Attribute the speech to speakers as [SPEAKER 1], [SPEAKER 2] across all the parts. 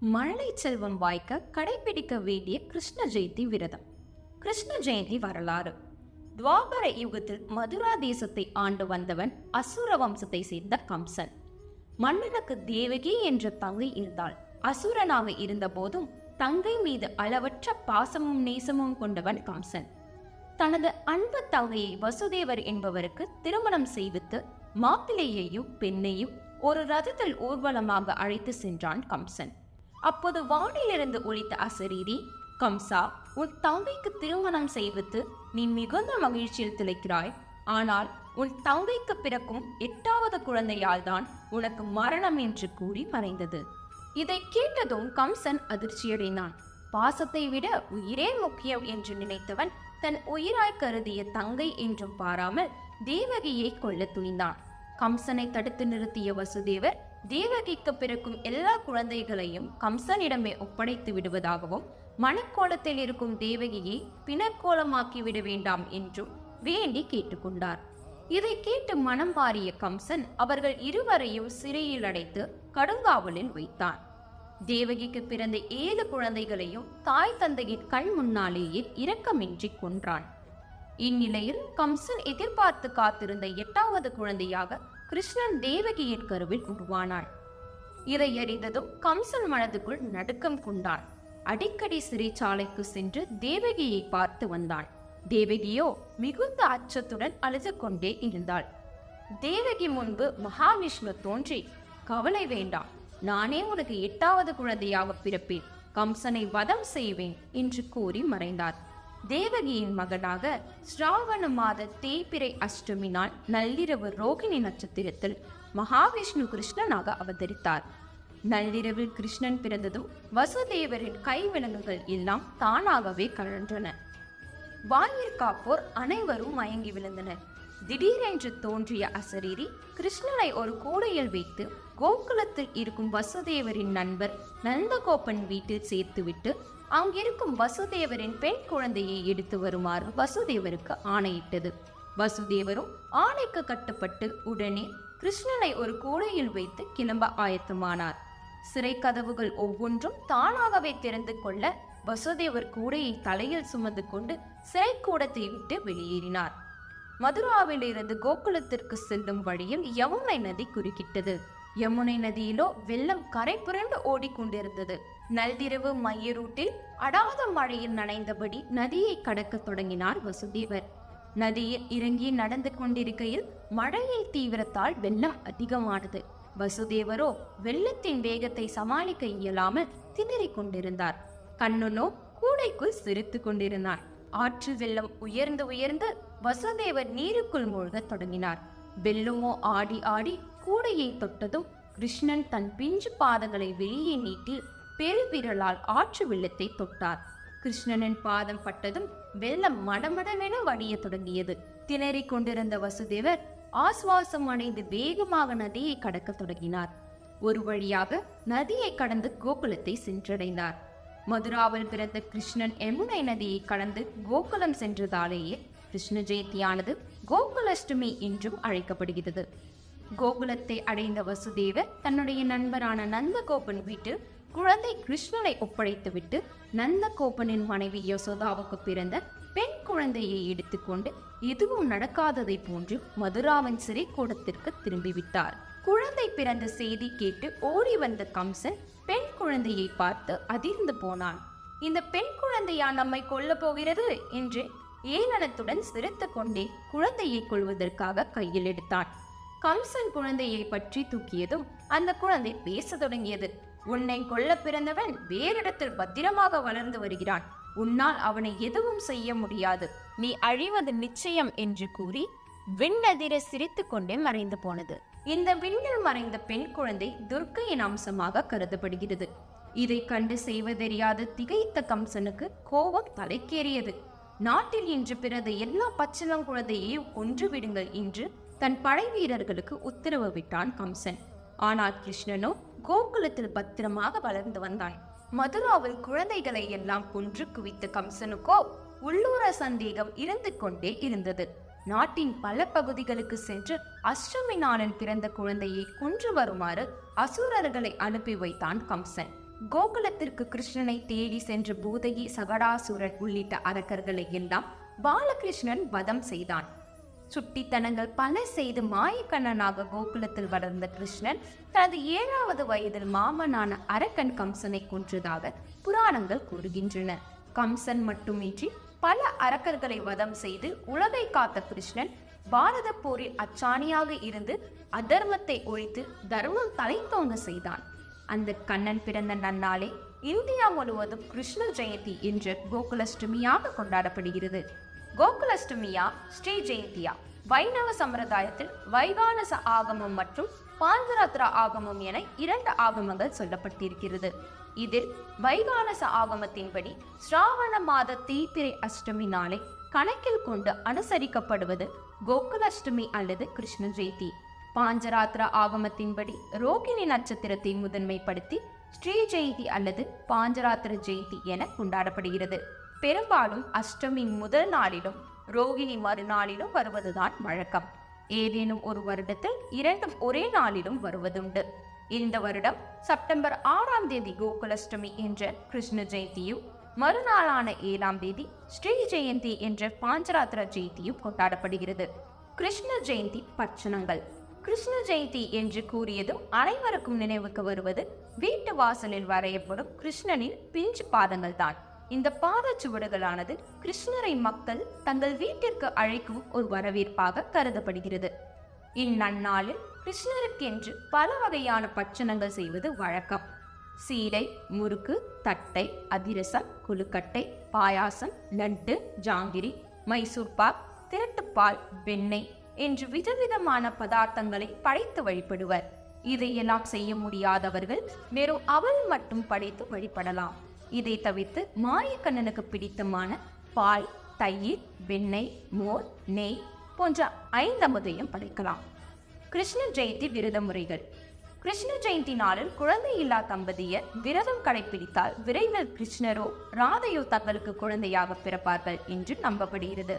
[SPEAKER 1] மழலை செல்வம் வாய்க்க கடைபிடிக்க வேண்டிய கிருஷ்ண ஜெயந்தி விரதம். கிருஷ்ண ஜெயந்தி வரலாறு. துவாபர யுகத்தில் மதுரா தேசத்தை ஆண்டு வந்தவன் அசுர வம்சத்தை சேர்ந்த கம்சன். மன்னனுக்கு தேவகி என்ற தங்கை இருந்தாள். அசுரனாக இருந்தபோதும் தங்கை மீது அளவற்ற பாசமும் நேசமும் கொண்டவன் கம்சன். தனது அன்பு தங்கையை வசுதேவர் என்பவருக்கு திருமணம் செய்வித்து மாப்பிள்ளையையும் பெண்ணையும் ஒரு ரதத்தில் ஊர்வலமாக அழைத்து சென்றான் கம்சன். அப்போது வானிலிருந்து ஒழித்த அசரீரி கம்சா உன் தங்கைக்கு திருமணம் செய்வித்து நீ மிகுந்த மகிழ்ச்சியில் திளைக்கிறாய். ஆனால் உன் தங்கைக்கு பிறக்கும் எட்டாவது குழந்தையால் தான் உனக்கு மரணம் என்று கூறி மறைந்தது. இதை கேட்டதும் கம்சன் அதிர்ச்சியடைந்தான். பாசத்தை விட உயிரே முக்கியம் என்று நினைத்தவன் தன் உயிராய் கருதிய தங்கை என்றும் பாராமல் தேவகியை கொல்ல துணிந்தான். கம்சனை தடுத்து நிறுத்திய வசுதேவர் தேவகிக்கு பிறக்கும் எல்லா குழந்தைகளையும் கம்சனிடமே ஒப்படைத்து விடுவதாகவும் மணக்கோலத்தில் இருக்கும் தேவகியை பிணக்கோலமாக்கி விட வேண்டாம் என்றும் வேண்டி கேட்டுக்கொண்டார். இதை கேட்டு மனம் பாரிய கம்சன் அவர்கள் இருவரையும் சிறையில் அடைத்து கடுங்காவலில் வைத்தான். தேவகிக்கு பிறந்த ஏழு குழந்தைகளையும் தாய் தந்தையின் கண் முன்னாலேயே இரக்கமின்றி கொன்றான். இந்நிலையில் கம்சன் எதிர்பார்த்து காத்திருந்த எட்டாவது குழந்தையாக கிருஷ்ணன் தேவகியின் கருவில் உருவானாள். இதை அறிந்ததும் கம்சன் மனதுக்குள் நடுக்கம் கொண்டான் அடிக்கடி சிறைச்சாலைக்கு சென்று தேவகியை பார்த்து வந்தான் தேவகியோ மிகுந்த அச்சத்துடன் அழுது கொண்டே இருந்தாள். தேவகி முன்பு மகாவிஷ்ணு தோன்றி கவலை வேண்டாம் நானே உனக்கு எட்டாவது குழந்தையாக பிறப்பேன். கம்சனை வதம் செய்வேன் என்று கூறி மறைந்தார். தேவகியின் மகனாக ஸ்ராவண மாத தேய்பிரை அஷ்டமி நாள் நள்ளிரவு ரோகிணி நட்சத்திரத்தில் மகாவிஷ்ணு கிருஷ்ணனாக அவதரித்தார். நள்ளிரவில் கிருஷ்ணன் பிறந்ததும் வசுதேவரின் கைவிலங்குகள் எல்லாம் தானாகவே கழன்றன. வாயிற்காப்போர் அனைவரும் மயங்கி விழுந்தனர். திடீரென்று தோன்றிய அசரீரி கிருஷ்ணனை ஒரு கூடையில் வைத்து கோகுலத்தில் இருக்கும் வசுதேவரின் நண்பர் நந்தகோபன் வீட்டில் சேர்த்துவிட்டு அங்கிருக்கும் வசுதேவரின் பெண் குழந்தையை எடுத்து வருமாறு வசுதேவருக்கு ஆணையிட்டது. வசுதேவரும் ஆணைக்கு கட்டுப்பட்டு உடனே கிருஷ்ணனை ஒரு கூடையில் வைத்து கிளம்ப ஆயத்தமானார். சிறை கதவுகள் ஒவ்வொன்றும் தானாகவே திறந்து கொள்ள வசுதேவர் கூடையை தலையில் சுமந்து கொண்டு சிறை கூடத்தை விட்டு வெளியேறினார். மதுராவிலிருந்து கோகுலத்திற்கு செல்லும் வழியில் யமுனை நதி குறுக்கிட்டது. யமுனை நதியிலோ வெள்ளம் கரை புரண்டு ஓடிக்கொண்டிருந்தது. நள்ளிரவு மையரூட்டில் அடாத மழையில் நனைந்தபடி நதியை கடக்கத் தொடங்கினார் வசுதேவர். நதியில் இறங்கி நடந்து கொண்டிருக்கையில் மழையின் தீவிரத்தால் வெள்ளம் அதிகமானது. வசுதேவரோ வெள்ளத்தின் வேகத்தை சமாளிக்க இயலாமல் திணறிக் கொண்டிருந்தார். கண்ணனோ கூடைக்குள் சிரித்து கொண்டிருந்தார். ஆற்று வெள்ளம் உயர்ந்து உயர்ந்து வசுதேவர் நீருக்குள் மூழ்கத் தொடங்கினார். வெல்லுமோ ஆடி ஆடி கூடையை தொட்டதும் கிருஷ்ணன் தன் பிஞ்சு பாதங்களை வெளியே நீட்டி பெருவிரலால் ஆற்று வெள்ளத்தை தொட்டார். கிருஷ்ணனின் பாதம் பட்டதும் வெள்ளம் மடமடவென வடிய தொடங்கியது. திணறிக் கொண்டிருந்த வசுதேவர் ஆஸ்வாசம் அடைந்து வேகமாக நதியை கடக்கத் தொடங்கினார். ஒரு வழியாக நதியை கடந்து கோகுலத்தை சென்றடைந்தார். மதுராவில் பிறந்த கிருஷ்ணன் யமுனை நதியை கடந்து கோகுலம் சென்றதாலேயே கிருஷ்ண ஜெயந்தியானது கோகுலஷ்டமி என்றும் அழைக்கப்படுகிறது. கோகுலத்தை அடைந்த வசுதேவர் தன்னுடைய நண்பரான நந்தகோபன் வீட்டில் குழந்தை கிருஷ்ணனை ஒப்படைத்துவிட்டு நந்தகோபனின் மனைவி யசோதாவுக்கு பிறந்த பெண் குழந்தையை எடுத்துக்கொண்டு எதுவும் நடக்காததை போன்று மதுராவின் சிறை கூடத்திற்கு திரும்பிவிட்டார். குழந்தை பிறந்த செய்தி கேட்டு ஓடி வந்த கம்சன் பெண் குழந்தையை பார்த்து அதிர்ந்து போனான். இந்த பெண் குழந்தையா நம்மை கொல்ல போகிறது? என்று ஏளனத்துடன் சிரித்து கொண்டே குழந்தையை கொள்வதற்காக கையில் எடுத்தான். கம்சன் குழந்தையை பற்றி தூக்கியதும் அந்த குழந்தை பேச தொடங்கியது. உன்னை கொல்ல பிறந்தவன் வேறிடத்தில் பத்திரமாக வளர்ந்து வருகிறான். உன்னால் அவனை எதுவும் செய்ய முடியாது. நீ அழிவது நிச்சயம் என்று கூறி விண்ணதிர சிரித்து கொண்டே மறைந்து போனது. இந்த விண்ணில் மறைந்த பெண் குழந்தை துர்க்கையின் அம்சமாக கருதப்படுகிறது. இதை கண்டு செய்வதறியாத திகைத்த கம்சனுக்கு கோபம் தலைக்கேறியது. நாட்டில் இன்று பிறந்த எல்லா பச்சிளங்குழந்தையையும் ஒன்று விடுங்கள் என்று தன் படை வீரர்களுக்கு உத்தரவு விட்டான் கம்சன். ஆனால் கிருஷ்ணனோ கோகுலத்தில் பத்திரமாக வளர்ந்து வந்தான். மதுராவில் குழந்தைகளை எல்லாம் கொன்று குவித்த கம்சனுக்கோ உள்ளூர சந்தேகம் இருந்து கொண்டே இருந்தது. நாட்டின் பல பகுதிகளுக்கு சென்று அஷ்டமி பிறந்த குழந்தையை கொன்று வருமாறு அசுரர்களை அனுப்பி வைத்தான் கம்சன். கோகுலத்திற்கு கிருஷ்ணனை தேடி சென்ற பூதகி சகடாசுரன் உள்ளிட்ட அரக்கர்களை எல்லாம் பாலகிருஷ்ணன் வதம் செய்தான். சுட்டித்தனங்கள் பல செய்து மாயக்கண்ணனாக கோகுலத்தில் வளர்ந்த கிருஷ்ணன் தனது ஏழாவது வயதில் மாமனான அரக்கன் கம்சனை கொன்றதாக புராணங்கள் கூறுகின்றன. கம்சன் மட்டுமின்றி பல அரக்கர்களை வதம் செய்து உலகை காத்த கிருஷ்ணன் பாரத போரில் அச்சாணியாக இருந்து அதர்மத்தை ஒழித்து தர்மம் தலைத்தோங்க செய்தான். அந்த கண்ணன் பிறந்த நன்னாளே இந்தியா முழுவதும் கிருஷ்ண ஜெயந்தி என்று கோகுலஷ்டமியாக கொண்டாடப்படுகிறது. கோகுலஷ்டமியா ஸ்ரீ ஜெயந்தியா வைணவ சம்பிரதாயத்தில் வைகானச ஆகமம் மற்றும் பாஞ்சராத்திர ஆகமம் என இரண்டு ஆகமங்கள் சொல்லப்பட்டிருக்கிறது. இதில் வைகானச ஆகமத்தின்படி ஸ்ராவண மாத தீபிரை அஷ்டமி நாளை கணக்கில் கொண்டு அனுசரிக்கப்படுவது கோகுலஷ்டமி அல்லது கிருஷ்ண ஜெயந்தி. பாஞ்சராத்திர ஆகமத்தின்படி ரோகிணி நட்சத்திரத்தை முதன்மைப்படுத்தி ஸ்ரீ ஜெயந்தி அல்லது பாஞ்சராத்திர ஜெயந்தி என கொண்டாடப்படுகிறது. பெரும்பாலும் அஷ்டமி முதல் நாளிலும் ரோகிணி மறுநாளிலும் வருவதுதான் வழக்கம். ஏதேனும் ஒரு வருடத்தில் இரண்டும் ஒரே நாளிலும் வருவதுண்டு. இந்த வருடம் செப்டம்பர் ஆறாம் தேதி கோகுலஷ்டமி என்ற கிருஷ்ண ஜெயந்தியும் மறுநாளான ஏழாம் தேதி ஸ்ரீ ஜெயந்தி என்ற பாஞ்சராத்திர ஜெயந்தியும் கொண்டாடப்படுகிறது. கிருஷ்ண ஜெயந்தி பட்சணங்கள். கிருஷ்ண ஜெயந்தி என்று கூறியதும் அனைவருக்கும் நினைவுக்கு வருவது வீட்டு வாசலில் வரையப்படும் கிருஷ்ணனின் பிஞ்சு பாதங்கள் தான் இந்த பாதச்சுவடுகளானது கிருஷ்ணரை மக்கள் தங்கள் வீட்டிற்கு அழைக்கும் ஒரு வரவேற்பாக கருதப்படுகிறது. இந்நன்னாளில் கிருஷ்ணருக்கென்று பல வகையான பட்சணங்கள் செய்வது வழக்கம். சீடை முறுக்கு தட்டை அதிரசம் குழுக்கட்டை பாயாசம் லட்டு ஜாங்கிரி மைசூர்பாக் திரட்டுப்பால் வெண்ணெய் என்று விதவிதமான பதார்த்தங்களை படைத்து வழிபடுவர். இதையெல்லாம் செய்ய முடியாதவர்கள் வெறும் அவள் மட்டும் படைத்து வழிபடலாம். இதை தவிர்த்து மாயக்கண்ணனுக்கு பிடித்தமான பால் தயிர் வெண்ணெய் மோர் நெய் போன்ற ஐந்தமுதையும் படைக்கலாம். கிருஷ்ண ஜெயந்தி விரத முறைகள் கிருஷ்ண ஜெயந்தி நாளில் குழந்தை இல்லா தம்பதியர் விரதம் கடைபிடித்தால் விரைவில் கிருஷ்ணரோ ராதையோ தங்களுக்கு குழந்தையாக பிறப்பார்கள் என்று நம்பப்படுகிறது.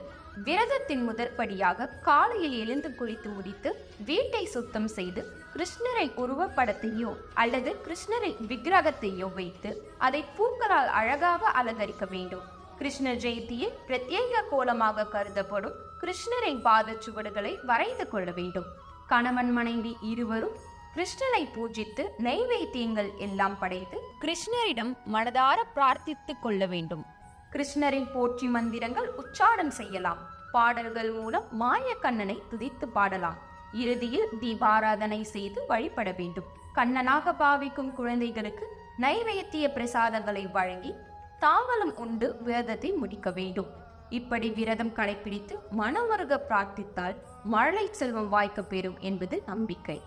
[SPEAKER 1] விரதத்தின் முதற்படியாக காலையில் எழுந்து குளித்து முடித்து வீட்டை சுத்தம் செய்து கிருஷ்ணரை உருவப்படத்தையோ அல்லது கிருஷ்ணரின் விக்கிரகத்தையோ வைத்து அதை பூக்களால் அழகாக அலங்கரிக்க வேண்டும். கிருஷ்ண ஜெயந்தியில் பிரத்யேக கோலமாக கருதப்படும் கிருஷ்ணரின் பாதச்சுவடுகளை வரைந்து கொள்ள வேண்டும். கணவன் மனைவி இருவரும் கிருஷ்ணனை பூஜித்து நெய்வேத்தியங்கள் எல்லாம் படைத்து கிருஷ்ணரிடம் மனதார பிரார்த்தித்துக் கொள்ள வேண்டும். கிருஷ்ணரின் போற்றி மந்திரங்கள் உச்சாரம் செய்யலாம். பாடல்கள் மூலம் மாயக்கண்ணனை துதித்து பாடலாம். இறுதியில் தீபாராதனை செய்து வழிபட வேண்டும். கண்ணனாக பாவிக்கும் குழந்தைகளுக்கு நைவேத்திய பிரசாதங்களை வழங்கி தாங்களும் உண்டு விரதத்தை முடிக்க வேண்டும். இப்படி விரதம் கடைபிடித்து மனமருக பிரார்த்தித்தால் மழலை செல்வம் வாய்க்க பெறும் என்பது நம்பிக்கை.